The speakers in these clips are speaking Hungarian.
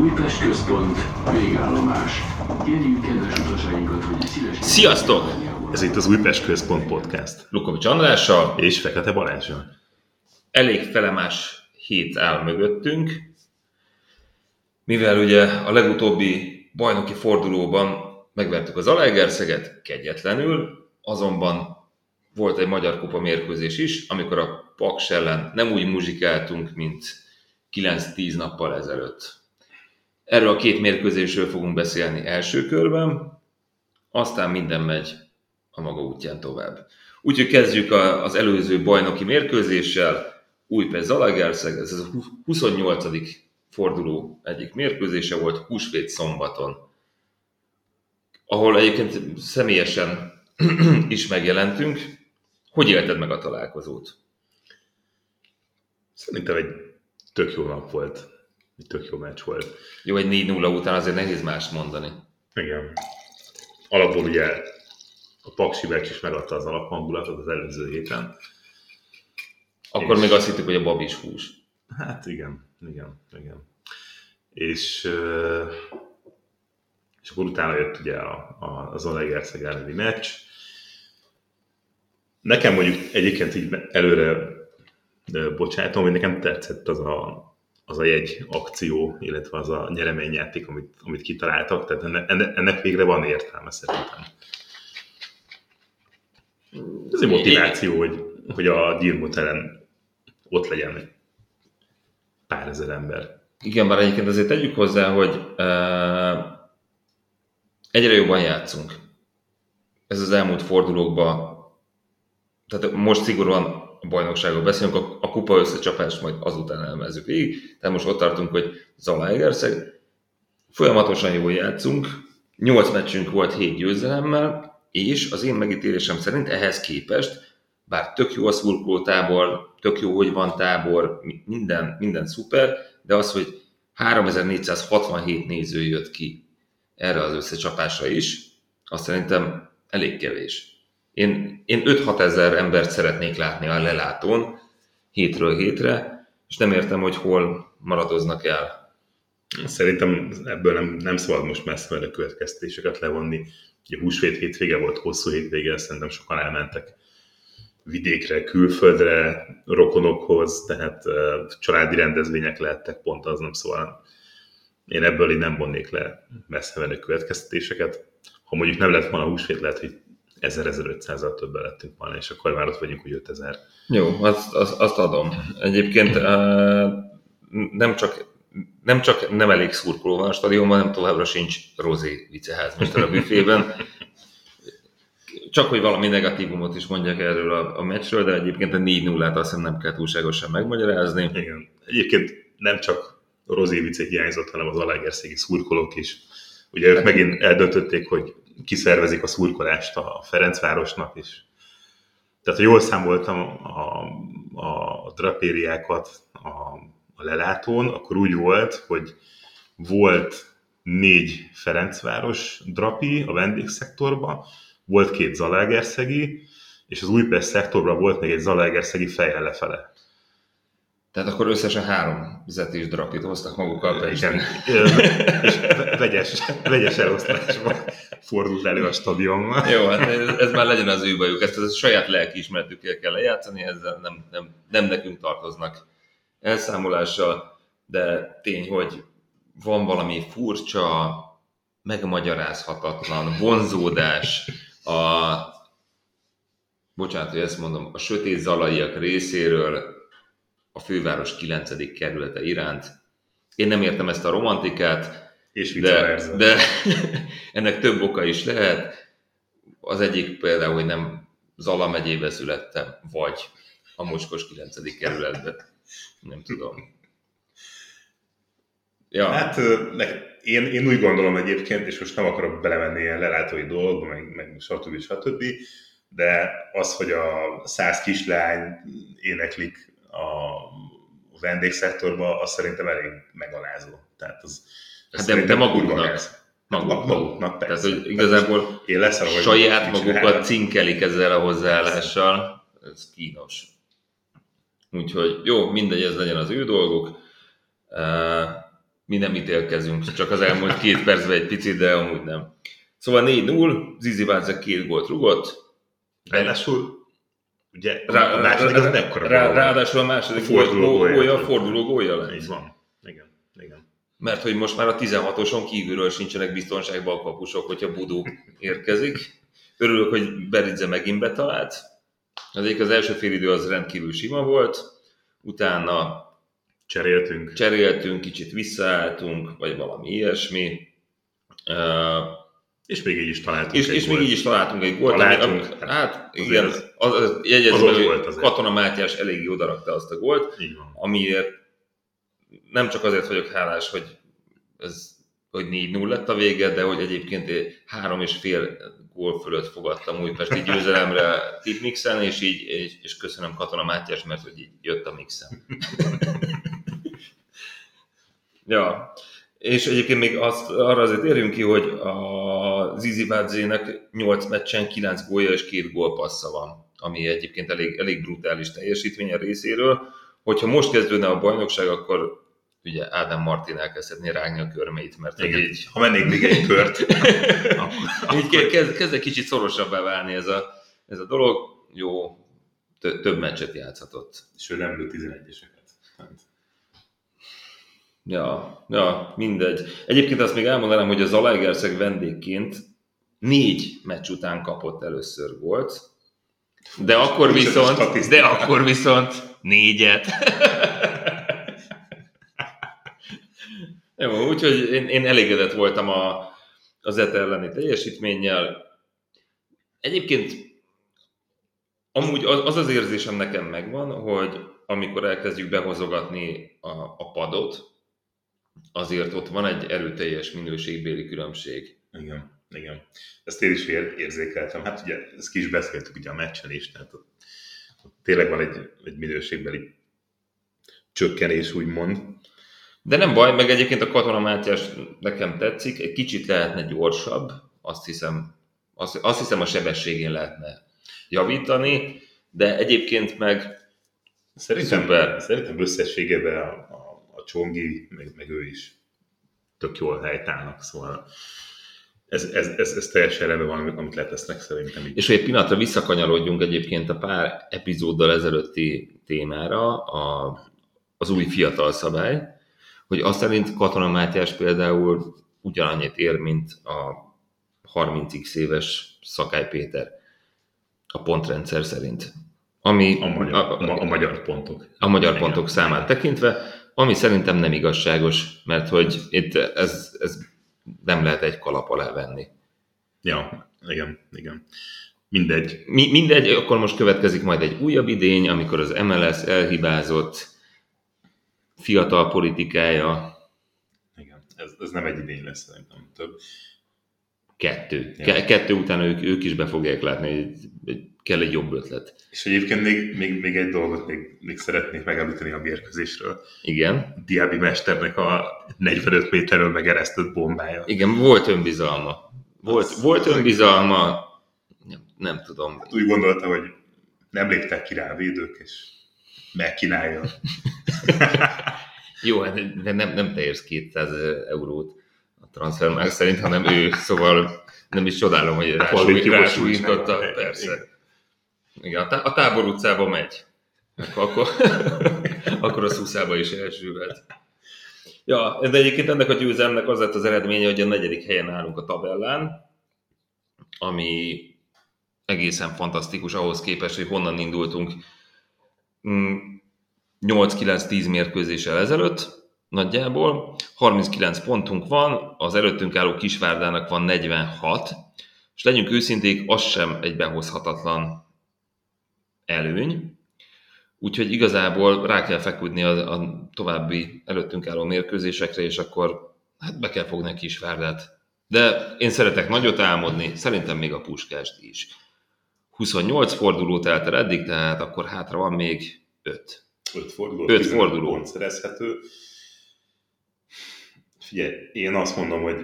Újpest központ, végállomás. Kérjük kedves utasainkat, hogy szívesen... Sziasztok! Ez itt az Újpest Központ Podcast. Lukovics Andrással. És Fekete Balázsral. Elég felemás hét áll mögöttünk, mivel ugye a legutóbbi bajnoki fordulóban megvertük az Alegerszeget kegyetlenül, azonban volt egy Magyar Kupa mérkőzés is, amikor a Paks ellen nem úgy muzsikáltunk, mint 9-10 nappal ezelőtt. Erről a két mérkőzésről fogunk beszélni első körben, aztán minden megy a maga útján tovább. Úgyhogy kezdjük az előző bajnoki mérkőzéssel, Újpest Zalaegerszeg, ez a 28. forduló egyik mérkőzése volt húsvét szombaton, ahol egyébként személyesen is megjelentünk. Hogy élted meg a találkozót? Szerintem egy tök jó nap volt. Egy tök jó meccs volt. Jó, egy 4-0 után azért nehéz mást mondani. Igen. Alapból ugye a Paksi meccs is megadta az alaphangulatot az előző héten. Akkor és... még azt hittük, hogy a bab is hús. Hát igen, igen, igen. És, és akkor utána jött ugye a, a, az Alegerszeg elleni meccs. Nekem mondjuk egyébként így előre bocsátom, hogy nekem tetszett az a, az a jegy akció, illetve az a nyereményjáték, amit, amit kitaláltak, tehát ennek, ennek végre van értelme szerintem. Ez egy motiváció, hogy, hogy a Dirmut ellen ott legyen pár ezer ember. Igen, bár egyébként azért tegyük hozzá, hogy uh, egyre jobban játszunk. Ez az elmúlt fordulókban, tehát most szigorúan bajnokságról beszélünk, a, a kupa összecsapást majd azután elmezzük végig. Tehát most ott tartunk, hogy Zalaegerszeg folyamatosan jól játszunk, 8 meccsünk volt 7 győzelemmel, és az én megítélésem szerint ehhez képest, bár tök jó a szurkoló tábor, tök jó, hogy van tábor, minden, minden szuper, de az, hogy 3467 néző jött ki erre az összecsapásra is, azt szerintem elég kevés. Én, én 5-6 ezer embert szeretnék látni a lelátón, hétről hétre, és nem értem, hogy hol maradoznak el. Szerintem ebből nem, nem szabad most messze a következtéseket levonni. Ugye húsvét hétvége volt, hosszú hétvége, szerintem sokan elmentek vidékre, külföldre, rokonokhoz, tehát családi rendezvények lehettek pont az, nem szóval én ebből így nem vonnék le messze menő következtetéseket. Ha mondjuk nem lett volna húsvét, lehet, hogy 1000-1500-al többen lettünk volna, és akkor már ott vagyunk, hogy 5000. Jó, azt, azt, azt adom. Egyébként nem csak, nem csak nem elég szurkoló van a stadionban, hanem továbbra sincs Rozé viceházmester a büfében. Csak hogy valami negatívumot is mondjak erről a, a meccsről, de egyébként a 4-0-át azt hiszem nem kell túlságosan megmagyarázni. Igen. Egyébként nem csak Rozé vice hiányzott, hanem az alágerszégi szurkolók is. Ugye ők megint eldöntötték, hogy kiszervezik a szurkolást a Ferencvárosnak is. Tehát, ha jól számoltam a, a drapériákat a, a lelátón, akkor úgy volt, hogy volt négy Ferencváros drapi a vendégszektorban, volt két Zalaegerszegi, és az Újpest szektorban volt még egy Zalaegerszegi fejjel lefele. Tehát akkor összesen három zetés drapit hoztak magukkal be Igen, és vegyes, vegyes elosztásban fordult elő a stadionban. Jó, hát ez, ez már legyen az ő bajuk, ezt a saját lelkiismeretükkel kell lejátszani, ezzel nem, nem, nem nekünk tartoznak elszámolással, de tény, hogy van valami furcsa, megmagyarázhatatlan vonzódás a bocsánat, hogy ezt mondom, a sötét zalaiak részéről a főváros 9. kerülete iránt. Én nem értem ezt a romantikát, és de, de ennek több oka is lehet. Az egyik például, hogy nem Zala megyébe születtem, vagy a Mocskos 9. kerületbe. Nem tudom. Ja. Hát én, én úgy gondolom egyébként, és most nem akarok belemenni ilyen lelátói dolgokba, meg, meg stb. stb. De az, hogy a száz kislány éneklik a vendégszektorban, az szerintem elég megalázó. Tehát az, hát de, de maguknak. Maguk, maguknak persze. Tehát, hogy igazából én leszel, saját magukat cinkelik ezzel a hozzáállással, ez kínos. Úgyhogy jó, mindegy, ez legyen az ő dolguk. mi nem ítélkezünk, csak az elmúlt két percben egy picit, de amúgy nem. Szóval 4-0, Zizi Vádzek két gólt rugott. Ráadásul, ugye Rá, a második az rá, mekkora rá, ráadásul a második A forduló gól- gólja. gólja, forduló gólja lett. Így van. Igen. Igen. Mert hogy most már a 16-oson kívülről sincsenek biztonságban a kapusok, hogyha Budó érkezik. Örülök, hogy Beridze megint betalált. Az egyik az első félidő az rendkívül sima volt, utána Cseréltünk. cseréltünk, kicsit visszaálltunk, vagy valami ilyesmi. És még így is találtunk és, egy és még így is találtunk egy gólt. Találtunk, ami- hát hát igen, az- az, az, jegyezni az volt azért. Katona Mátyás eléggé odarakta azt a gólt, amiért nem csak azért vagyok hálás, hogy ez hogy 4-0 lett a vége, de hogy egyébként három és fél gól fölött fogadtam Újpesti győzelemre tipmixen, és így, és, és köszönöm Katona Mátyás, mert hogy így jött a mixen. ja, és egyébként még azt, arra azért érjünk ki, hogy a Zizi Vádzének 8 meccsen 9 gólja és 2 gólpassza van, ami egyébként elég, elég brutális teljesítmény a részéről. Hogyha most kezdődne a bajnokság, akkor ugye Ádám Martin elkezdhetné rágni a körmeit, mert Igen. így, Ha mennék még egy kört, akkor így ke- kezd, kezd egy kicsit szorosabbá válni ez a, ez a dolog. Jó, tö- több meccset játszhatott. és ő nem lő 11-eseket. Ja, ja, mindegy. Egyébként azt még elmondanám, hogy a Zalaegerszeg vendégként négy meccs után kapott először gólt, de akkor viszont, de akkor viszont négyet. Jó, úgyhogy én, én elégedett voltam a, az ETA elleni teljesítménnyel. Egyébként amúgy az az, az érzésem nekem megvan, hogy amikor elkezdjük behozogatni a, a padot, azért ott van egy erőteljes minőségbéli különbség. igen, igen. Ezt én is ér- érzékeltem. Hát ugye, ezt ki is beszéltük ugye a meccsen is, tehát ott, ott tényleg van egy, egy minőségbeli csökkenés, úgymond. De nem baj, meg egyébként a Katona Mátyás nekem tetszik, egy kicsit lehetne gyorsabb, azt hiszem, azt, azt hiszem a sebességén lehetne javítani, de egyébként meg Szerintem, Szuper. szerintem összességében a Csongi, meg, meg ő is tök jól helytállnak, szóval ez, ez, ez, ez teljesen rendben van, amit- letesznek szerintem így. És hogy egy pillanatra visszakanyarodjunk egyébként a pár epizóddal ezelőtti témára, a, az új fiatal szabály, hogy azt szerint Katona Mátyás például ugyanannyit ér, mint a 30x éves Szakály Péter a pontrendszer szerint. Ami A magyar, a, a, a magyar pontok. a magyar Igen. pontok számát tekintve, ami szerintem nem igazságos, mert hogy itt ez, ez nem lehet egy kalap alá venni. Ja, igen, igen. Mindegy. Mi, mindegy, akkor most következik majd egy újabb idény, amikor az MLS elhibázott fiatal politikája Igen. Ez, ez nem egy idény lesz, szerintem több. kettő. Ja. Ke- kettő után ők, ők is be fogják látni, hogy hogy kell egy jobb ötlet. És egyébként még, még, még egy dolgot még, még szeretnék megemlíteni a mérkőzésről. Igen, Diábi mesternek a 45 méterről megeresztett bombája. igen, volt önbizalma. Volt, Az- volt önbizalma, nem, nem tudom. Úgy gondolta, hogy nem léptek ki rá a védők, és megkínálja. Jó, hát de nem, nem te érsz 200 eurót a transfermárk szerint, hanem ő, szóval nem is csodálom, hogy Hát rásúly- valamit jogos rásújtotta, is, persze. Igen, tá- a tábor utcába megy. Akkor, akkor, a szuszába is elsülhet. Ja, de egyébként ennek a győzelmnek az lett az eredménye, hogy a negyedik helyen állunk a tabellán, ami egészen fantasztikus ahhoz képest, hogy honnan indultunk Mm, 8-9-10 mérkőzéssel ezelőtt nagyjából. 39 pontunk van, az előttünk álló Kisvárdának van 46, és legyünk őszinték, az sem egy behozhatatlan előny. Úgyhogy igazából rá kell feküdni a, a további előttünk álló mérkőzésekre, és akkor hát be kell fogni a Kisvárdát. De én szeretek nagyot álmodni, szerintem még a puskást is. 28 forduló telt el eddig, tehát akkor hátra van még 5. Öt forduló. Öt 15 forduló. Pont szerezhető. Figyelj, én azt mondom, hogy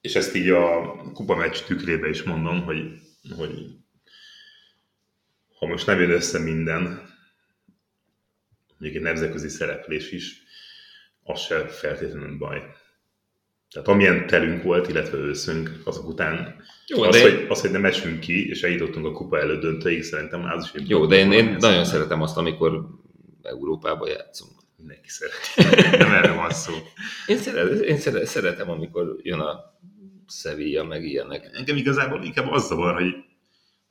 és ezt így a kupa meccs tükrébe is mondom, hogy, hogy ha most nem jön össze minden, még egy nemzetközi szereplés is, az se feltétlenül baj. Tehát amilyen telünk volt, illetve őszünk azok után, Jó, az, de- hogy, az, hogy nem esünk ki, és eljutottunk a kupa elődöntőig, szerintem az is egy Jó, de én, én nagyon ezt szeretem azt, amikor Európába játszunk. Mindenki szereti. Nem erre van szó. Én, szeret, én szeret, szeretem, amikor jön a Sevilla, meg ilyenek. Engem igazából inkább az zavar, hogy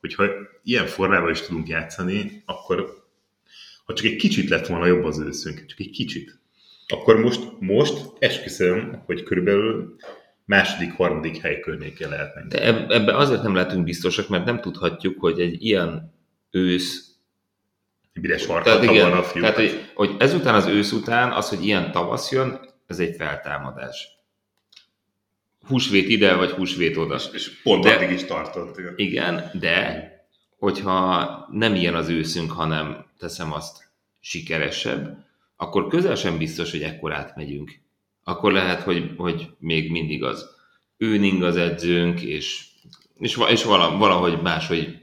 hogyha ilyen formában is tudunk játszani, akkor ha csak egy kicsit lett volna jobb az őszünk, csak egy kicsit, akkor most, most esküszöm, hogy körülbelül második, harmadik hely környékén lehetnek. De eb- ebbe azért nem lehetünk biztosak, mert nem tudhatjuk, hogy egy ilyen ősz Mire sarkalta igen, volna a fiú. tehát hogy, hogy ezután az ősz után, az, hogy ilyen tavasz jön, ez egy feltámadás. Húsvét ide, vagy húsvét oda. és pont De- addig is tartott. igen. Igen, de hogyha nem ilyen az őszünk, hanem teszem azt sikeresebb, akkor közel sem biztos, hogy ekkor átmegyünk. Akkor lehet, hogy, hogy még mindig az őning az edzőnk, és, és, és vala, valahogy máshogy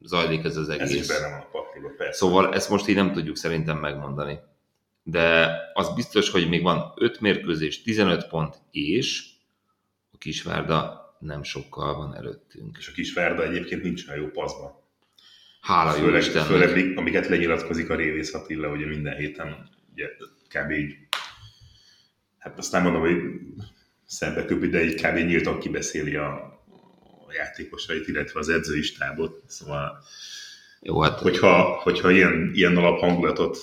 zajlik ez az egész. Ez is benne van a pakliba, persze. Szóval ezt most így nem tudjuk szerintem megmondani. De az biztos, hogy még van 5 mérkőzés, 15 pont, és a Kisvárda nem sokkal van előttünk. És a Kisvárda egyébként nincs olyan jó paszban. Hála jó Főleg, Istennek. főleg amiket lenyilatkozik a Révész Attila, ugye minden héten, ugye kb. így, hát azt nem mondom, hogy szembe köpi, de így kb. nyíltan kibeszéli a, a játékosait, illetve az edzői stábot. Szóval, Jó, hát hogyha, hogyha ilyen, ilyen alaphangulatot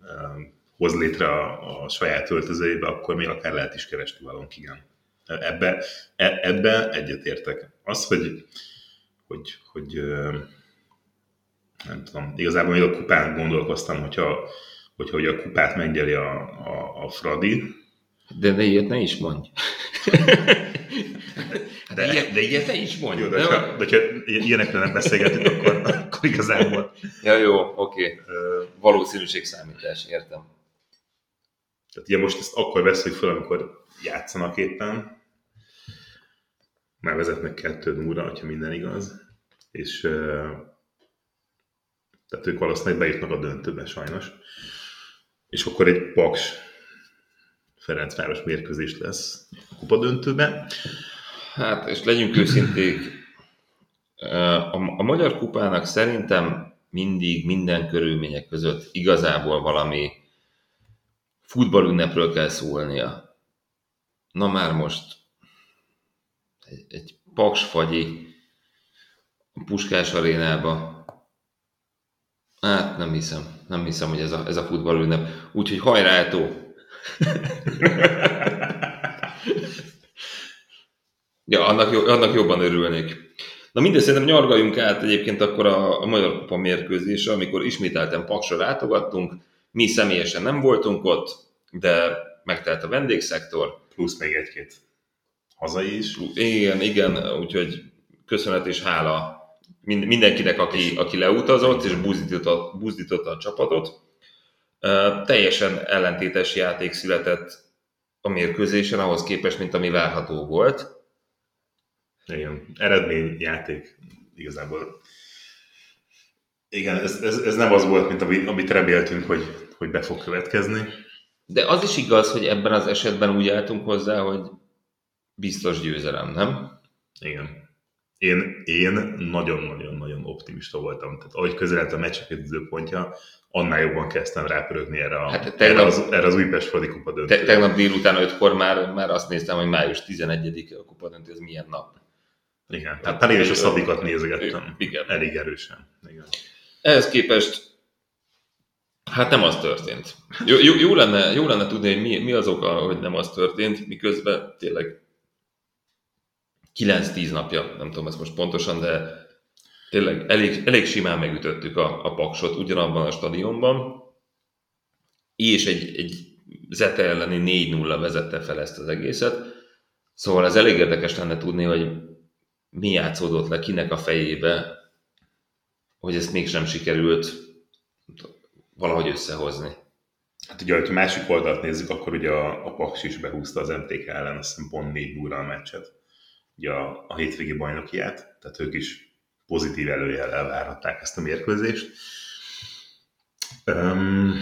um, hoz létre a, a saját öltözőjébe, akkor még akár lehet is keresni valónk, igen. Ebbe, e, ebbe egyetértek. Az, hogy, hogy, hogy nem tudom, igazából még a kupán gondolkoztam, hogyha, hogyha hogy a kupát megnyeri a, a, a Fradi, de, de ilyet ne is mondj. De- de, ilyet, de ilyet ne is mondj. jó, de, Nem? ha, de ha ilyenekről nem beszélgetünk, akkor, akkor igazából Ja, jó, oké. ö, Valószínűség számítás, értem. Tehát ugye most ezt akkor veszük fel, amikor játszanak éppen, már vezetnek kettő núra, hogyha minden igaz, és tehát ők valószínűleg bejutnak a döntőbe sajnos. És akkor egy Paks Ferencváros mérkőzés lesz a kupa döntőben. Hát, és legyünk őszinték, a, a Magyar Kupának szerintem mindig, minden körülmények között igazából valami futballünnepről kell szólnia. Na már most egy, egy paksfagyi a Puskás arénába. Hát nem hiszem, nem hiszem, hogy ez a, ez a futballünnep. Úgyhogy hajrá, Etó! Ja, annak, jó, annak jobban örülnék. Na mindegy, szerintem nyargaljunk át egyébként akkor a, a Magyar Kupa mérkőzésre, amikor ismételten Paksra látogattunk. Mi személyesen nem voltunk ott, de megtelt a vendégszektor. Plusz még egy-két hazai is. Igen, igen, úgyhogy köszönet és hála mind- mindenkinek, aki, aki leutazott és buzdította, buzdította a csapatot. Teljesen ellentétes játék született a mérkőzésen ahhoz képest, mint ami várható volt. Igen, eredmény, játék igazából. Igen, ez, ez, ez nem az volt, mint ami, amit reméltünk, hogy, hogy be fog következni. De az is igaz, hogy ebben az esetben úgy álltunk hozzá, hogy biztos győzelem, nem? Igen. Én, én nagyon-nagyon-nagyon optimista voltam. Tehát ahogy közelelt a meccsek időpontja, annál jobban kezdtem rápörögni erre, a, Hát tegnap- erre, az, erre az Újpest Fradi kupa Te, döntőre. tegnap délután ötkor már, már azt néztem, hogy május 11-e a kupadöntő, ez milyen nap. Igen, hát talán én is a szabikat nézegettem. Igen. Elég erősen. Igen. Ehhez képest, hát nem az történt. Jó, jó, jó, lenne, jó lenne tudni, hogy mi, mi az oka, hogy nem az történt, miközben tényleg 9-10 napja, nem tudom ezt most pontosan, de tényleg elég, elég simán megütöttük a, a paksot ugyanabban a stadionban, és egy, egy Zete elleni 4-0 vezette fel ezt az egészet. Szóval ez elég érdekes lenne tudni, hogy mi játszódott le kinek a fejébe, hogy ezt mégsem sikerült valahogy összehozni. Hát ugye, ha másik oldalt nézzük, akkor ugye a, a Paks is behúzta az MTK ellen, azt hiszem pont 4 0 a meccset, ugye a, a hétvégi bajnokiát, tehát ők is pozitív előjellel várhatták ezt a mérkőzést. Um,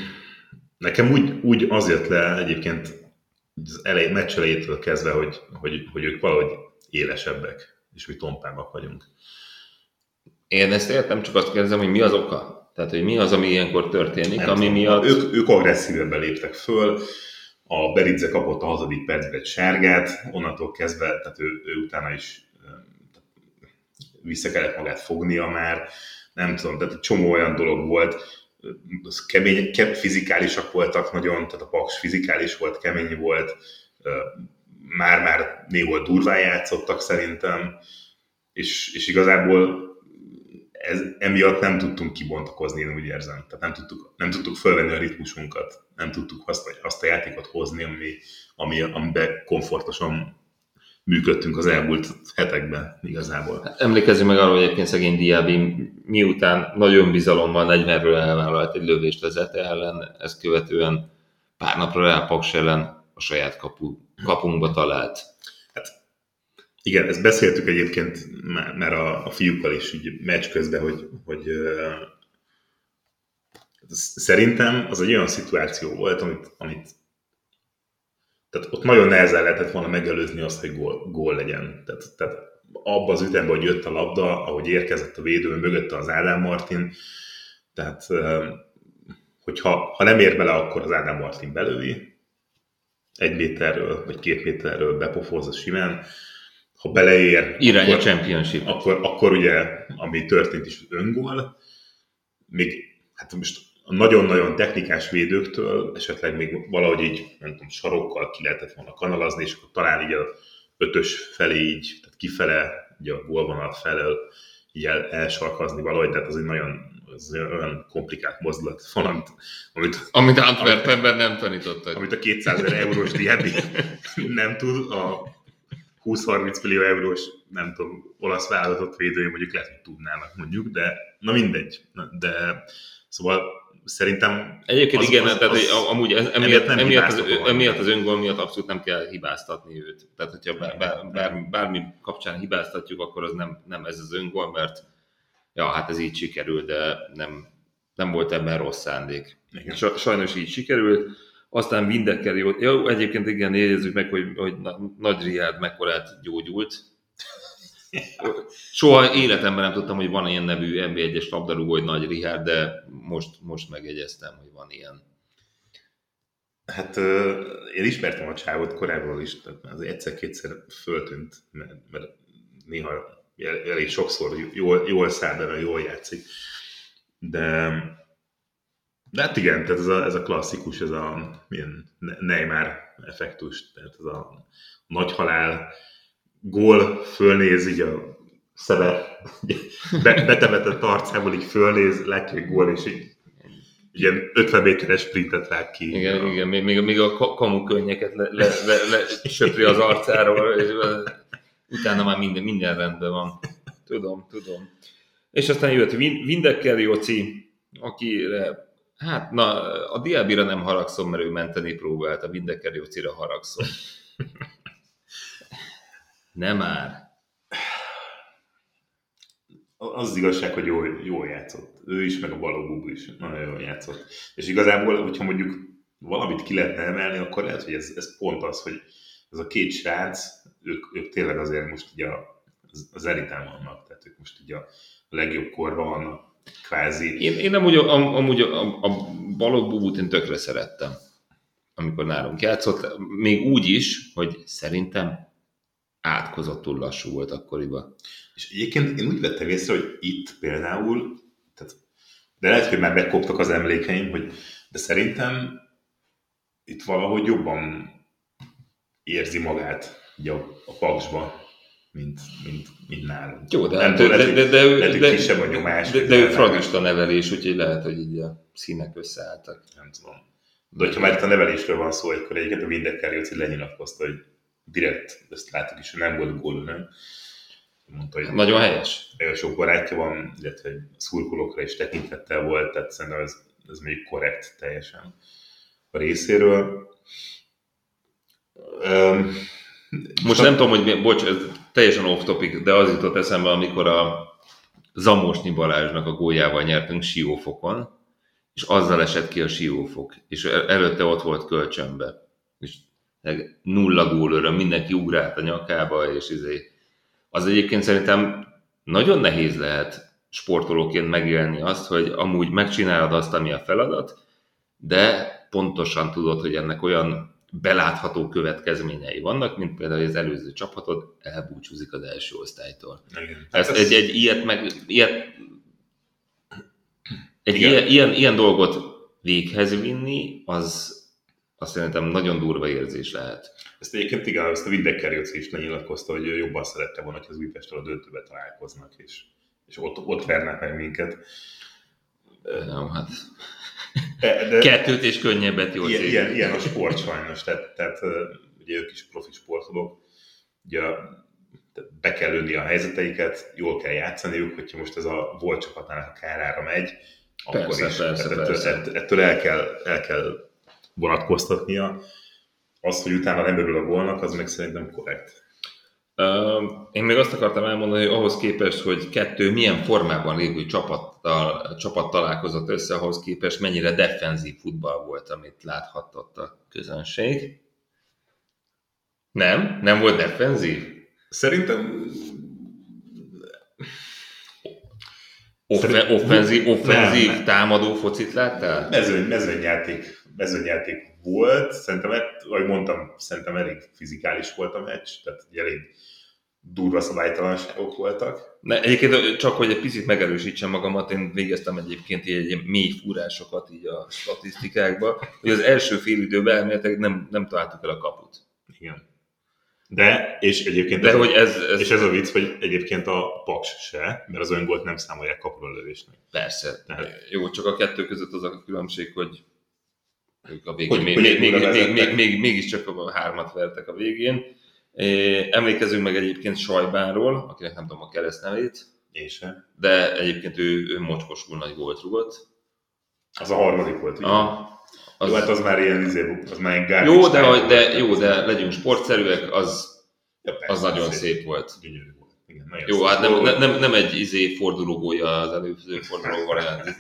nekem úgy, úgy az jött le egyébként az elej, meccs elejétől kezdve, hogy, hogy, hogy ők valahogy élesebbek, és mi tompábbak vagyunk. Én ezt értem, csak azt kérdezem, hogy mi az oka? Tehát, hogy mi az, ami ilyenkor történik, Nem ami tudom. miatt... Ők, ők agresszívebben léptek föl, a Beridze kapott a hazadik percben egy sárgát, onnantól kezdve, tehát ő, ő utána is vissza kellett magát fognia már, nem tudom, tehát egy csomó olyan dolog volt, az kemény, ke, fizikálisak voltak nagyon, tehát a Paks fizikális volt, kemény volt, már-már néhol durván játszottak szerintem, és, és igazából ez, emiatt nem tudtunk kibontakozni, én úgy érzem. Tehát nem tudtuk, nem tudtuk fölvenni a ritmusunkat, nem tudtuk azt, vagy azt a játékot hozni, ami, ami, amiben komfortosan működtünk az elmúlt hetekben igazából. Emlékezzünk meg arra, hogy egyébként szegény Diaby miután nagyon bizalommal 40-ről elvállalt egy lövést az Ete ellen, ezt követően pár napra rá Paks ellen a saját kapu, kapunkba talált. Igen, ezt beszéltük egyébként már, már a, a fiúkkal is így meccs közben, hogy, hogy szerintem az egy olyan szituáció volt, amit, amit tehát ott nagyon nehezen lehetett volna megelőzni azt, hogy gól, gól legyen. Tehát, tehát abban az ütemben, hogy jött a labda, ahogy érkezett a védő, mögötte az Ádám Martin, tehát hogyha ha nem ér bele, akkor az Ádám Martin belővi, egy méterről, vagy két méterről bepofozza simán, ha beleér, Irány a akkor, championship. akkor, akkor ugye, ami történt is öngól, még hát most a nagyon-nagyon technikás védőktől esetleg még valahogy így, nem tudom, sarokkal ki lehetett volna kanalazni, és akkor talán így a ötös felé így, tehát kifele, ugye a gólvonal felől így el, elsarkazni valahogy, tehát az egy nagyon az olyan komplikált mozdulat van, amit, amit Amit Antwerpenben nem tanítottak. amit a 200 ezer eurós diábi nem tud, a 20-30 millió eurós, nem tudom, olasz vállalatot védői mondjuk lehet, hogy tudnának mondjuk, de na mindegy. De szóval szerintem Egyébként Az- igen, az- tehát az- amúgy ez, emiatt nem emiatt, az, emiatt az öngól miatt abszolút nem kell hibáztatni őt. Tehát, hogyha bár, bár, bár, bármi kapcsán hibáztatjuk, akkor az nem, nem ez az öngól, mert ja, hát ez így sikerült, de nem, nem volt ebben rossz szándék. Igen. Sa- Sajnos így sikerült. Aztán Vindekkel jó. Egyébként igen, jegyezzük meg, hogy, hogy Na- Nagy Riád mekkorát gyógyult. Soha életemben nem tudtam, hogy van ilyen nevű NB1-es labdarúgó, hogy Nagy Richard, de most, most megegyeztem, hogy van ilyen. Hát én ismertem a csávot korábban is, az egyszer-kétszer föltűnt, mert, mert néha el- elég sokszor jól, jól száll be, meg jól játszik. De, de hát igen, tehát ez a, ez a klasszikus, ez a milyen Ne- Neymar effektus, tehát ez a nagy halál, gól, fölnéz így a szeme, be, betemetett arcából így fölnéz, látja, hogy gól, és így ilyen 50 méteres sprintet vág ki. Igen, a, igen még, még, még a ka- kamukönnyeket le, le, le, le söpri az arcáról, és utána már minden, minden rendben van. Tudom, tudom. És aztán jött Vin- Vindekkel Joci, akire, hát na, a Diabira nem haragszom, mert ő menteni próbált, a Vindekkel Jocira haragszom. Nem már. Az az igazság, hogy jól, jól játszott. Ő is, meg a Balogh is nagyon jól játszott. És igazából, hogyha mondjuk valamit ki lehetne emelni, akkor lehet, hogy ez, ez pont az, hogy ez a két srác, ők, ők tényleg azért most így a, az, elitán vannak, tehát ők most így a legjobb korban vannak, kvázi. Én, én amúgy, am, amúgy a, a Balogh Bubut én tökre szerettem, amikor nálunk játszott, még úgy is, hogy szerintem átkozottul lassú volt akkoriban. És egyébként én úgy vettem észre, hogy itt például, tehát, de lehet, hogy már megkoptak az emlékeim, hogy, de szerintem itt valahogy jobban érzi magát így a, a paksba, mint, mint, mint nálunk. Jó, de, Nem de, tudom, de, lehet, de, hogy- de, lehet, hogy de, kisebb a nyomás. de, de ő nem, fradista nevelés, úgyhogy lehet, hogy így a színek összeálltak. Nem tudom. De hogyha már itt a nevelésről van szó, akkor egyébként a Vindekker Jóci lenyilatkozta, hogy direkt, ezt láttuk is, hogy nem volt gól, nem? Mondta, hogy Nagyon helyes. nagyon sok barátja van, illetve szurkolókra is tekintettel volt, tehát szerintem ez, ez még korrekt teljesen a részéről. Um, Most nem tudom, hogy mi, bocs, ez teljesen off topic, de az jutott eszembe, amikor a Zamosnyi Balázsnak a góljával nyertünk Siófokon, és azzal esett ki a Siófok, és el- előtte ott volt kölcsönbe. És meg nulla gólőröm, mindenki ugrált a nyakába, és izé. Az egyébként szerintem nagyon nehéz lehet sportolóként megélni azt, hogy amúgy megcsinálod azt, ami a feladat, de pontosan tudod, hogy ennek olyan belátható következményei vannak, mint például, hogy az előző csapatod elbúcsúzik az első osztálytól. Igen. Ezt, Hát egy, egy ilyet meg, ilyet, egy Igen. ilyen, ilyen, ilyen, dolgot véghez vinni, az, az szerintem nagyon durva érzés lehet. Ezt egyébként igen, ezt a Windecker Jóci is lenyilatkozta, hogy ő jobban szerette volna, hogy az Újpestről a döntőbe találkoznak, és, és ott, ott vernek meg minket. Nem, hát De, de kettőt és könnyebbet jó ilyen, ilyen, ilyen, a sport sajnos, tehát, tehát ugye ők is profi sportolók, ugye be kell lőni a helyzeteiket, jól kell játszaniuk, hogyha most ez a volt csapatnál a kárára megy, akkor Persze, is. persze, tehát persze. Ettől, ettől el, kell, el kell vonatkoztatnia. Az, hogy utána nem örül a gólnak, az meg szerintem korrekt. Én még azt akartam elmondani, hogy ahhoz képest, hogy kettő milyen formában lévő csapattal, csapat találkozott össze, ahhoz képest mennyire defenzív futball volt, amit láthatott a közönség. Nem? Nem volt defenzív? Szerintem Offe, Szerint- offenzív, offenzív támadó focit láttál? mezőny, mezőnyjáték, mezőnyjáték volt, szerintem, ahogy mondtam, szerintem elég fizikális volt a meccs, tehát egy elég durva szabálytalanságok voltak. Ne, egyébként csak, hogy egy picit megerősítsem magamat, én végeztem egyébként ilyen, ilyen mély fúrásokat így a statisztikákba, hogy az első fél időben elméletileg nem, nem találtuk el a kaput. Igen. De, és egyébként De ez, hogy ez, ez és ez a vicc, hogy egyébként a Paks se, mert az öngolt nem számolják kapura lövésnek. persze. Tehát- Jó, csak a kettő között az a különbség, hogy ők a végén Hogy- még, hogy még, még, még, még, még, mégiscsak a hármat vertek a végén. É, Emlékezünk meg egyébként Sajbánról, akinek nem tudom a keresztnevét, Én se. de egyébként ő, ő mocskosul nagy gólt rugott. Az a harmadik volt. ugye? A, Az... Jó, hát az már ilyen, izé, az már ilyen jó, de, volt. de, jó, de legyünk sportszerűek, az, Ja, persze, az nagyon szép volt. Gyönyörű volt. Igen, nagyon Jó, szép hát nem, nem, nem, nem egy izé fordulógója az előző forduló variant, de,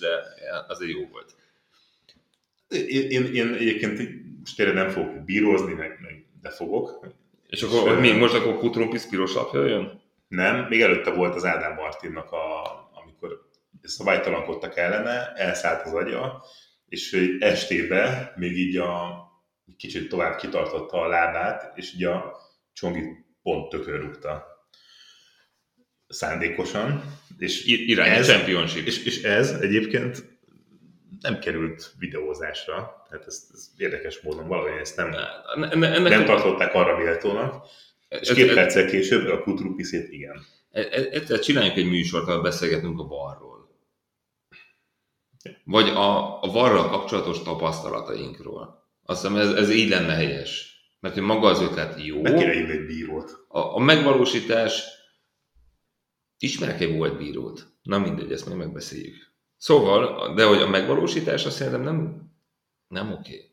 de azért jó volt. Én, én, én egyébként most tényleg nem fogok bírózni, meg, meg de fogok. És akkor hogy mi, most akkor Kutrumpis piros lapja jön? Nem, még előtte volt az Ádám Martinnak, a, amikor szabálytalankodtak ellene, elszállt az agya, és estébe még így a kicsit tovább kitartotta a lábát, és így a Csongi pont tökör rúgta szándékosan, és, Irány a Ez- championship. és, és ez egyébként nem került videózásra, tehát ez, ez érdekes módon valahogy ezt nem, Ne- ne- ennek nem tartották arra méltónak, és ez- két ez- perccel később a Kutrupiszét igen. E- e- Egyszer csináljunk egy műsort, ahol beszélgetünk a varról. Vagy a, a varral kapcsolatos tapasztalatainkról. Azt hiszem ez, ez így lenne helyes. Mert hogy maga az ötlet jó, kéne hívni egy bírót. a, a megvalósítás, ismerek egy volt bírót. Na mindegy, ezt még megbeszéljük. Szóval, de hogy a megvalósítás azt szerintem nem, nem oké. Okay.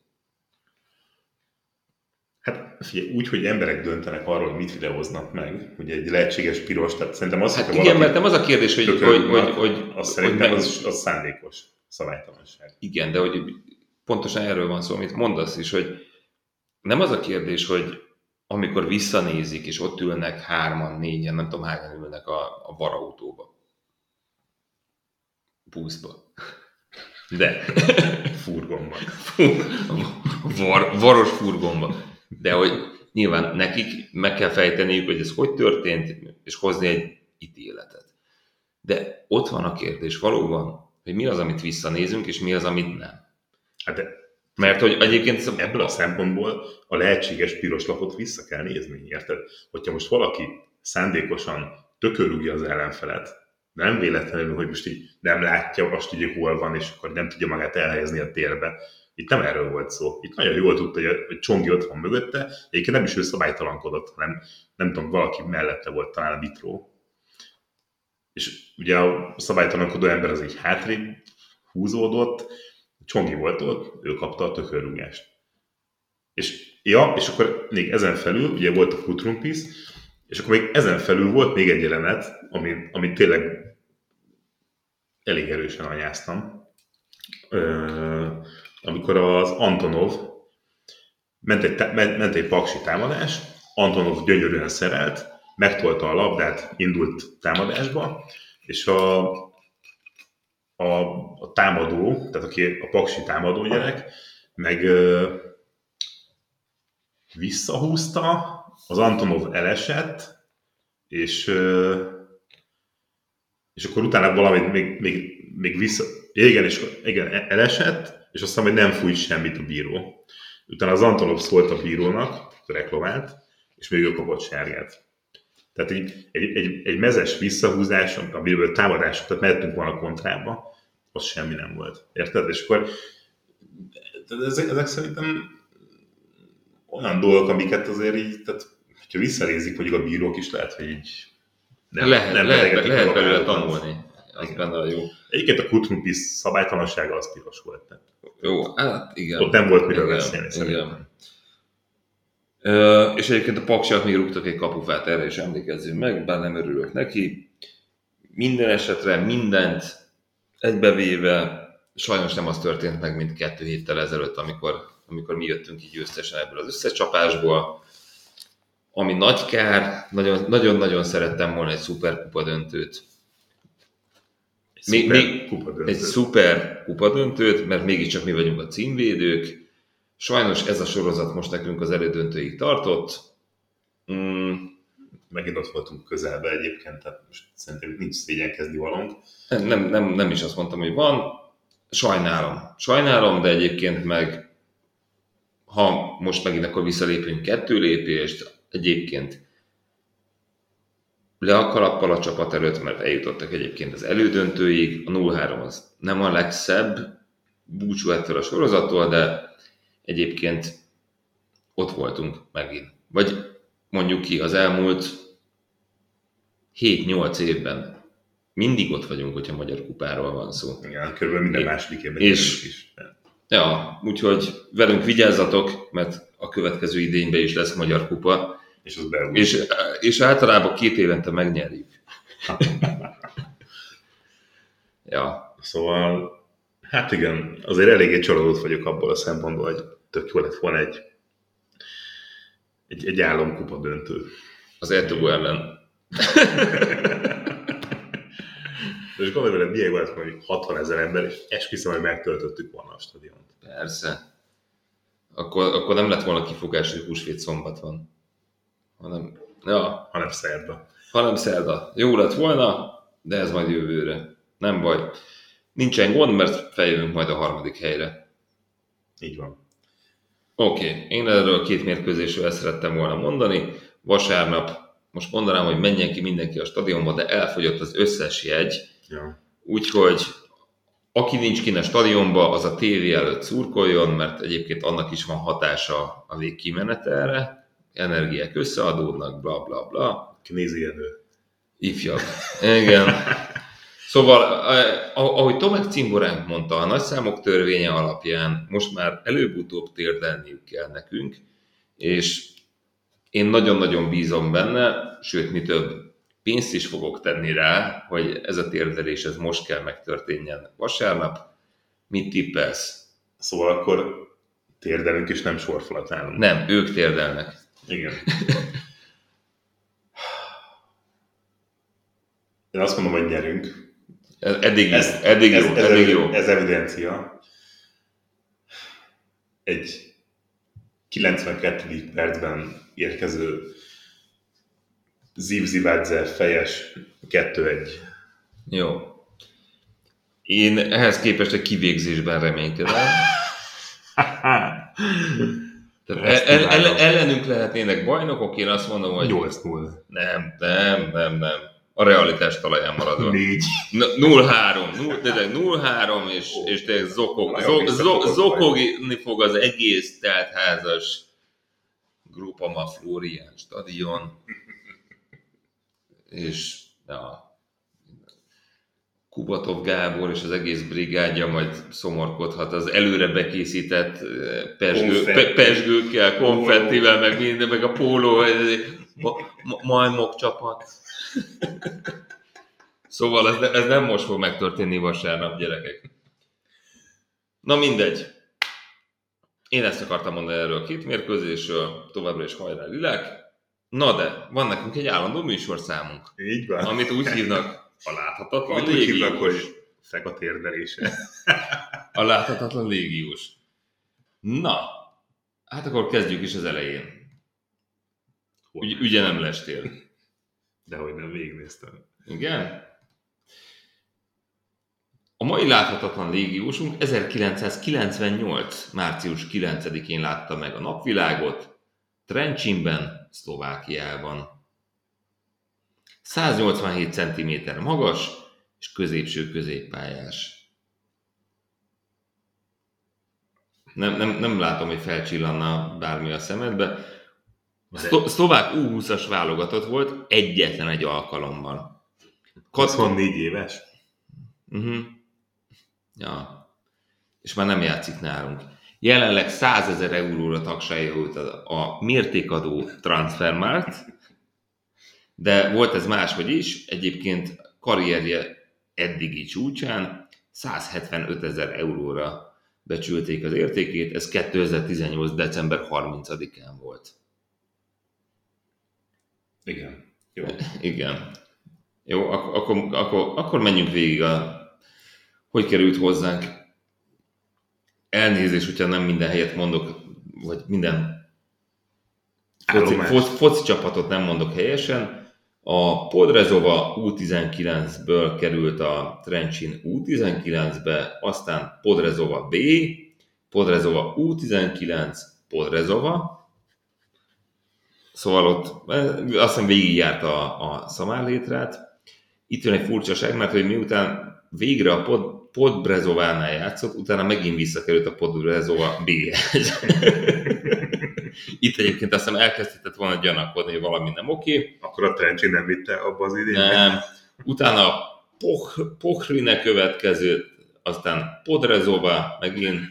Hát figyelj, úgy, hogy emberek döntenek arról, hogy mit videóznak meg, ugye egy lehetséges piros, tehát szerintem az, Hát hogyha igen, mert nem az a kérdés, hogy, hogy, hogy, hogy, hogy szerintem meg- az, az szándékos szabálytalanság. Igen, de hogy pontosan erről van szó, amit mondasz is, hogy nem az a kérdés, hogy amikor visszanézik, és ott ülnek hárman, négyen, nem tudom hányan ülnek a, a varautóba. Buszba. De. Furgonban. Var, varos furgonba. De hogy nyilván nekik meg kell fejteniük, hogy ez hogy történt, és hozni egy ítéletet. De ott van a kérdés valóban, hogy mi az, amit visszanézünk, és mi az, amit nem. Hát de Mert hogy egyébként ebből a szempontból a lehetséges piros lapot vissza kell nézni, érted? Hogyha most valaki szándékosan tökörúgja az ellenfelet, nem véletlenül, hogy most így nem látja, azt tudja, hol van, és akkor nem tudja magát elhelyezni a térbe. Itt nem erről volt szó. Itt nagyon jól tudta, hogy, hogy Csongi ott van mögötte, egyébként nem is ő szabálytalankodott, hanem nem tudom, valaki mellette volt talán a vitró. És ugye a szabálytalankodó ember az így hátrébb húzódott, Csongi volt ott, ő kapta a tökörrúgást. És, ja, és akkor még ezen felül, ugye volt a Kutrumpis, és akkor még ezen felül volt még egy jelenet, amit, amit tényleg elég erősen anyáztam. Ö, amikor az Antonov ment egy, ment egy paksi támadás, Antonov gyönyörűen szerelt, megtolta a labdát, indult támadásba, és a, a, a támadó, tehát aki a paksi támadó gyerek, meg ö, visszahúzta, az Antonov elesett, és ö, és akkor utána valamit még, még, még vissza, igen, és igen, elesett, és aztán hogy nem fújt semmit a bíró. Utána az Antonov szólt a bírónak, reklomált, és még ő kapott sárgát. Tehát egy, egy, egy, egy mezes visszahúzás, amiből támadás, tehát mehetünk volna kontrába, az semmi nem volt. Érted? És akkor ezek, ezek szerintem olyan dolgok, amiket azért így, tehát hogyha visszanézik mondjuk a bírók is, lehet, hogy így Nem, lehet, nem lehet, lehet belőle tanulni. Az Igen. benne a jó. Egyébként a Kutrumpis szabálytalansága az piros volt. Tehát Jó, hát igen. Ott nem volt miről Igen, beszélni igen. szerintem. Ö, és egyébként a paksiak még rúgtak egy kapufát, erre is emlékezzünk meg, bár nem örülök neki. Minden esetre mindent egybevéve sajnos nem az történt meg, mint kettő héttel ezelőtt, amikor, amikor mi jöttünk így győztesen ebből az összecsapásból. Ami nagy kár, nagyon- nagyon-nagyon szerettem volna egy szuperkupa döntőt. Egy Még- szuper még- kupa döntő. egy szuper kupadöntőt, mert mégiscsak mi vagyunk a címvédők. Sajnos ez a sorozat most nekünk az elődöntőig tartott. Mm, Megint ott voltunk közelbe egyébként, tehát most szerintem nincs szégyenkezni valónk. nem, nem, nem is azt mondtam, hogy van. Sajnálom. Sajnálom, de egyébként meg ha most megint akkor visszalépünk kettő lépést, egyébként le a kalappal a csapat előtt, mert eljutottak egyébként az elődöntőig. A 0-3 az nem a legszebb búcsú ettől a sorozattól, de egyébként ott voltunk megint. Vagy mondjuk ki, az elmúlt 7-8 évben mindig ott vagyunk, hogyha magyar kupáról van szó. Igen, körülbelül minden É- második évben és- is. Ja, úgyhogy velünk vigyázzatok, mert a következő idényben is lesz magyar kupa, És az beúl. és, és általában két évente megnyerjük. ja, Szóval, hát igen, azért eléggé csalódott vagyok abból a szempontból, hogy tök jó lett volna egy, egy, egy álomkupa döntő. az Ertugó ellen. És gondolj vele, milyen volt, hogy 60 ezer ember, és esküszöm, hogy megtöltöttük volna a stadiont. Persze. Akkor, akkor nem lett volna kifogás, hogy húsvét szombat van. Hanem, ja, Hanem szerda. hanem szerda. Jó lett volna, de ez majd jövőre. Nem baj. Nincsen gond, mert feljövünk majd a harmadik helyre. Így van. Oké, okay. én erről a két mérkőzésről ezt szerettem volna mondani. Vasárnap most mondanám, hogy menjen ki mindenki a stadionba, de elfogyott az összes jegy, Ja. úgyhogy aki nincs kint a stadionba, az a tévé előtt szurkoljon, mert egyébként annak is van hatása a végkimenetelre, energiák összeadódnak, bla bla bla. Knézi Jenő. Ifjabb. Igen. Szóval, eh, ahogy Tomek Cimboránk mondta, a nagyszámok törvénye alapján most már előbb-utóbb térdelniük kell nekünk, és én nagyon-nagyon bízom benne, sőt, mi több, pénzt is fogok tenni rá, hogy ez a térdelés ez most kell megtörténjen vasárnap. Mit tippelsz? Szóval akkor térdelünk, és nem sorfalat állunk. Nem, ők térdelnek. Igen. Én azt mondom, hogy nyerünk. Ez Eddig, ez, eddig jó, ez, ez, eddig evi- jó. ez evidencia. Egy 92. percben érkező Zivzivadze fejes 2-1. Jó. Én ehhez képest egy kivégzésben reménykedem. Tehát el, el, ellenünk lehetnének bajnokok, én azt mondom, hogy 8-0. nem, nem, nem, nem. A realitás talaján maradva. 4. N- 0-3, null- tényleg 0-3, és, és tényleg zokog, Nagyon zo, zo, visszafogott zokogni fog az egész teltházas Grupama Florian stadion. És ja, Kubatov Gábor és az egész brigádja majd szomorkodhat az előre bekészített eh, pesgő, pesgőkkel, konfettivel, meg minden, meg a póló, eh, ma, ma, majmok csapat. Szóval ez, ne- ez nem most fog megtörténni vasárnap, gyerekek. Na mindegy. Én ezt akartam mondani erről a két mérkőzésről, továbbra is hajrá lilek. Na de, van nekünk egy állandó műsorszámunk, Így van. amit úgy hívnak a láthatatlan Amit úgy hívnak, hogy légiós. feka térdelése. A láthatatlan légiós. Na, hát akkor kezdjük is az elején. Ügy, ugye nem lestél. De hogy nem végignéztem. Igen? A mai láthatatlan légiósunk 1998. március 9-én látta meg a napvilágot, Trencsinben, Szlovákiában. 187 cm magas és középső középpályás. Nem, nem, nem látom, hogy felcsillanna bármi a szemedbe. Szlo- szlovák U20-as válogatott volt egyetlen egy alkalommal. Kat- 24 éves? Uh-huh. Ja. És már nem játszik nálunk. Jelenleg 100 ezer euróra tagsálja őt a, a mértékadó transfermárt, de volt ez máshogy is, egyébként karrierje eddigi csúcsán 175 ezer euróra becsülték az értékét, ez 2018. december 30-án volt. Igen. Jó. Igen. Jó, ak- akkor, akkor, akkor menjünk végig a hogy került hozzánk. Elnézés, hogyha nem minden helyet mondok, vagy minden foci, foci, foci csapatot nem mondok helyesen. A Podrezova U19-ből került a Trencsin U19-be, aztán Podrezova B, Podrezova U19, Podrezova, Szóval ott eh, azt hiszem végigjárt a, a szamárlétrát. Itt jön egy furcsaság, mert hogy miután végre a Pod, Podbrezovánál játszott, utána megint visszakerült a Podbrezova B-hez. Itt egyébként azt hiszem elkezdhetett volna gyanakodni, hogy valami nem oké. Akkor a Trencsin nem vitte abba az idénybe? Nem. Utána Poch, Pochrine következő, aztán Podrezova megint,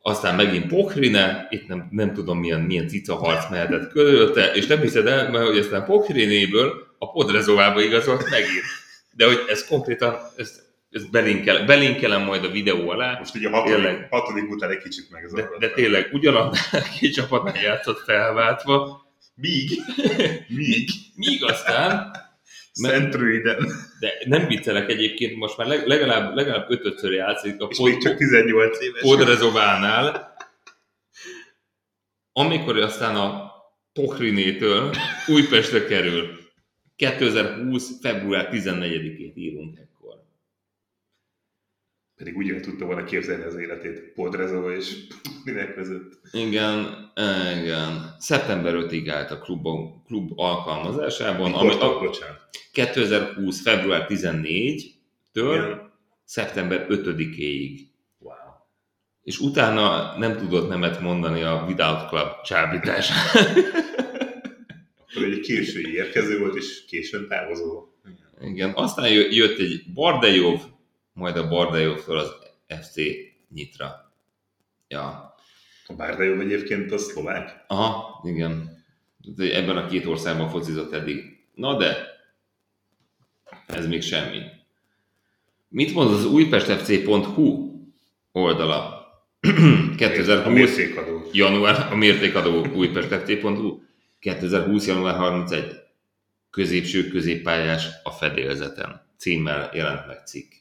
aztán megint Pochrine, itt nem, nem tudom milyen, milyen cica harc mehetett körülte, és nem hiszed el, mert hogy aztán Pochrinéből a Podrezovába igazolt megint. De hogy ez konkrétan, ez, ez belinkel, belinkelem majd a videó alá, Most ugye a hatodik, Tényleg. hatodik után egy kicsit de, megzavarodtam. de tényleg ugyanannál két csapatnál játszott felváltva, Míg, míg, míg aztán Szentruiden, De nem viccelek egyébként, most már leg- legalább, legalább ötötször játszik a és még csak 18 éves. Podrezovánál, amikor aztán a Pohrinétől Újpestre kerül. 2020. február 14-ét írunk. Pedig úgy tudta volna képzelni az életét Podrezova és minek között. Igen, igen. Szeptember 5-ig állt a klub, klub alkalmazásában, ami Mikor, a bocsánat. 2020. február 14-től Igen. szeptember 5-éig. Wow. és utána nem tudott nemet mondani a Without Club csábításra. Akkor egy késői érkező volt, és későn távozó. Igen, aztán jö- jött egy Bardejov, majd a Bardejovtól az FC Nyitra. Ja, A Bárdajov egyébként a szlovák. aha, igen. Ebben a két országban focizott eddig. Na de, ez még semmi. Mit mond az újpestfc.hu oldala? A 2020 mértékadó. január, a mértékadó újpestfc.hu 2020. január 31 középső középpályás a fedélzeten. Címmel jelent meg cikk.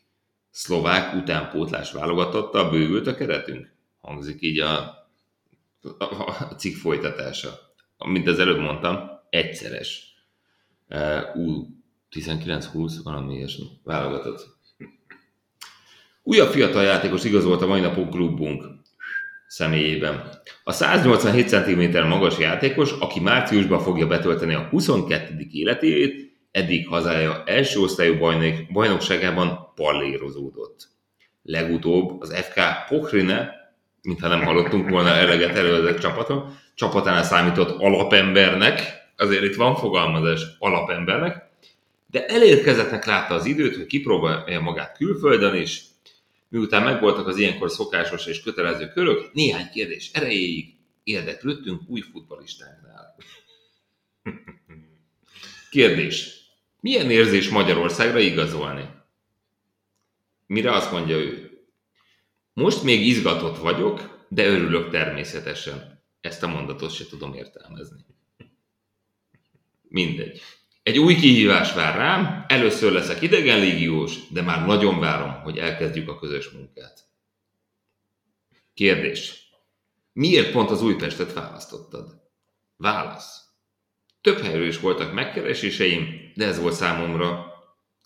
Szlovák utánpótlás válogatottal bővült a keretünk? Hangzik így a, a, a cikk folytatása. Mint az előbb mondtam, egyszeres. Uh, U19-20, valami ilyesmi válogatott. Újabb fiatal játékos igazolt a mai napon klubunk személyében. A 187 cm magas játékos, aki márciusban fogja betölteni a 22. életévét, eddig hazája első osztályú bajnok, bajnokságában pallérozódott. Legutóbb az FK Pochrine, mintha nem hallottunk volna eleget előzött csapaton, csapatánál számított alapembernek, azért itt van fogalmazás alapembernek, de elérkezettnek látta az időt, hogy kipróbálja magát külföldön is, Miután megvoltak az ilyenkor szokásos és kötelező körök, néhány kérdés erejéig érdeklődtünk új futballistáknál. Kérdés. Milyen érzés Magyarországra igazolni? Mire azt mondja ő? Most még izgatott vagyok, de örülök természetesen. Ezt a mondatot se tudom értelmezni. Mindegy. Egy új kihívás vár rám, először leszek idegen légiós, de már nagyon várom, hogy elkezdjük a közös munkát. Kérdés. Miért pont az Újpestet választottad? Válasz. Több helyről is voltak megkereséseim, de ez volt számomra,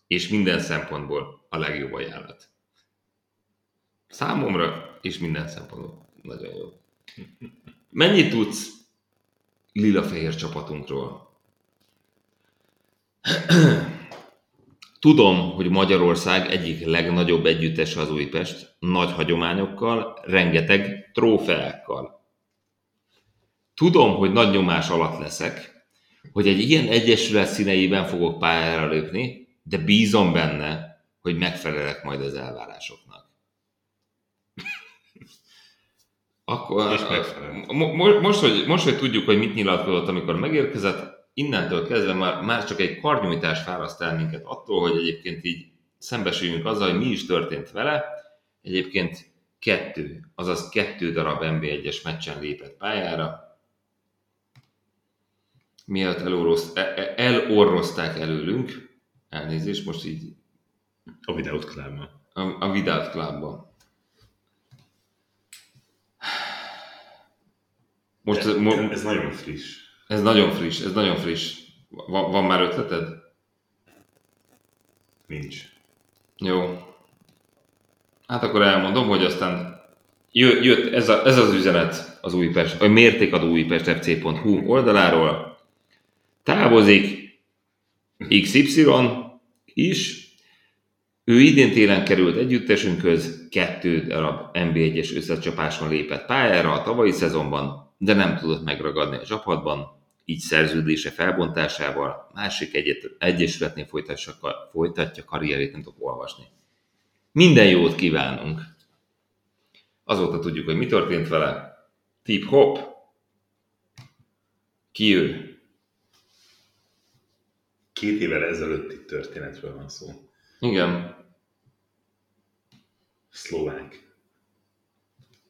és minden szempontból a legjobb ajánlat. Számomra, és minden szempontból nagyon jó. Mennyit tudsz lila-fehér csapatunkról? Tudom, hogy Magyarország egyik legnagyobb együttese az Újpest, nagy hagyományokkal, rengeteg trófeákkal. Tudom, hogy nagy nyomás alatt leszek, hogy egy ilyen egyesület színeiben fogok pályára lépni, de bízom benne, hogy megfelelek majd az elvárásoknak. Akkor, És megfelel. mo- mo- most, hogy, most, hogy tudjuk, hogy mit nyilatkozott, amikor megérkezett, innentől kezdve már, már csak egy karnyújtás fáraszt el minket attól, hogy egyébként így szembesüljünk azzal, hogy mi is történt vele. Egyébként kettő, azaz kettő darab NB1-es meccsen lépett pályára. Mielőtt elorroz, e- e- elorrozták előlünk, elnézést, most így A videót klubban. a, a Vidát Clubban. Most mo- ez nagyon friss. ez nagyon friss, ez nagyon friss. Van, van már ötleted? Nincs. Jó. Hát akkor elmondom, hogy aztán jö- jött ez, a, ez az üzenet az Újpest, a mértékadó újpestfc.hu oldaláról. Távozik XY is, ő idén télen került együttesünkhöz, kettő darab NB1-es összecsapáson lépett pályára a tavalyi szezonban, de nem tudott megragadni a csapatban, így szerződése felbontásával másik egyet, egyesületnél folytatja, folytatja karrierét, nem tudok olvasni. Minden jót kívánunk! Azóta tudjuk, hogy mi történt vele. Tip hop. Ki ő? Két évvel ezelőtti történetről van szó. Igen. Szlovák.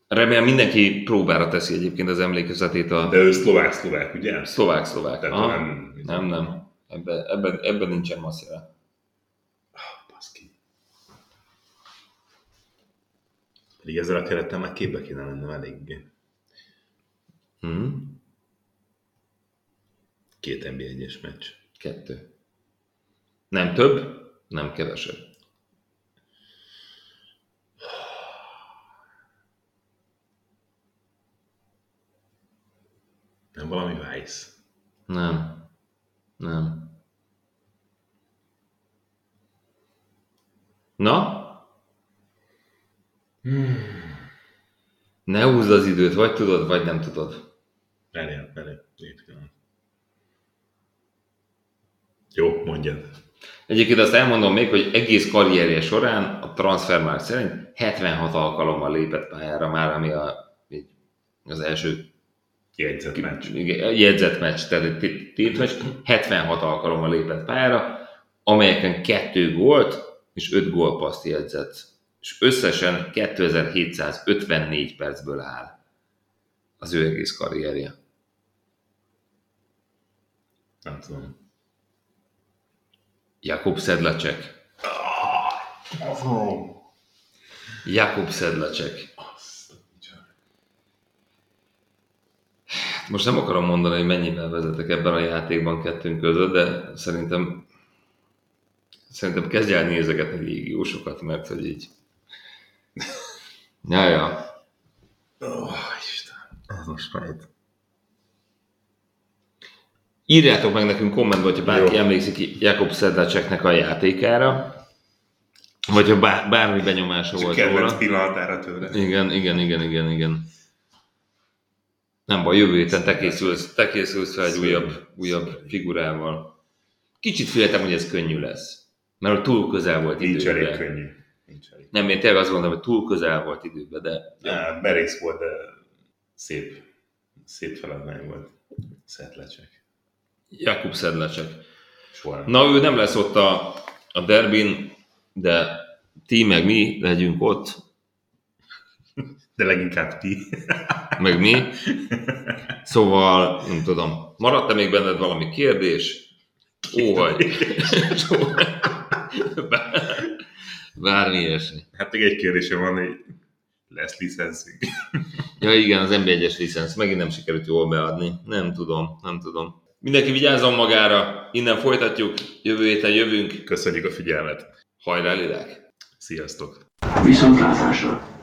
Remélem mindenki próbára teszi egyébként az emlékezetét a De ő szlovák-szlovák, ugye? szlovák-szlovák. Aha. nem- Nem, nem. Ebben, ebben, ebben nincsen masszera. Baszki. Pedig ezzel a kerettel már képbe kéne lennem eléggé. Hm? Két NB1-es meccs. Kettő. Nem több, nem kevesebb. Nem valami Vice. Nem. Nem. Na? Ne húzd az időt, vagy tudod, vagy nem tudod. Két pillanat. Jó, mondjad. Egyébként azt elmondom még, hogy egész karrierje során a Transfermarkt szerint 76 alkalommal lépett pályára már, ami a, az első Jegyzett meccs. jegyzett meccs, tehát tét- tétmeccs, 76 alkalommal lépett pályára, amelyeken kettő gólt és 5 gólpaszt jegyzett. És összesen 2754 percből áll az ő egész karrierje. Nem tudom. Jakub Sedlacek. Jakub a picsa. Most nem akarom mondani, hogy mennyivel vezetek ebben a játékban kettőnk között, de szerintem szerintem kezdj el nézegetni légiósokat, mert hogy így... Ja, ja. Oh, Isten. Ez most fájt. Írjátok meg nekünk kommentbe, hogyha bárki Jó. emlékszik Jakub Sedlacseknek a játékára, vagy ha bár, bármi benyomása volt róla. pillanatára tőle. Igen, igen, igen, igen, igen. Nem baj, jövő héten te készülsz, te készülsz fel egy újabb, újabb figurával. Kicsit féltem, hogy ez könnyű lesz. Mert hogy túl közel volt Nincs elég időben. könnyű. Nincs elég. Nem, én tényleg azt gondolom, hogy túl közel volt időben, de Ja, merész volt, de szép, szép feladvány volt. Szetlecsek. Jakub. Soha nem. Na, ő nem lesz ott a, a derbin, de ti meg mi legyünk ott. De leginkább ti. meg mi. Szóval, nem tudom, maradt-e még benned valami kérdés? Óhagy. Bármi ilyesmi. Hát még egy kérdésem van, hogy lesz licenszünk. Ja igen, az NB1-es licensz megint nem sikerült jól beadni. Nem tudom, nem tudom. Mindenki vigyázzon magára, innen folytatjuk, jövő héten jövünk. Köszönjük a figyelmet. Hajrá, Lilák! Sziasztok! Viszontlátásra!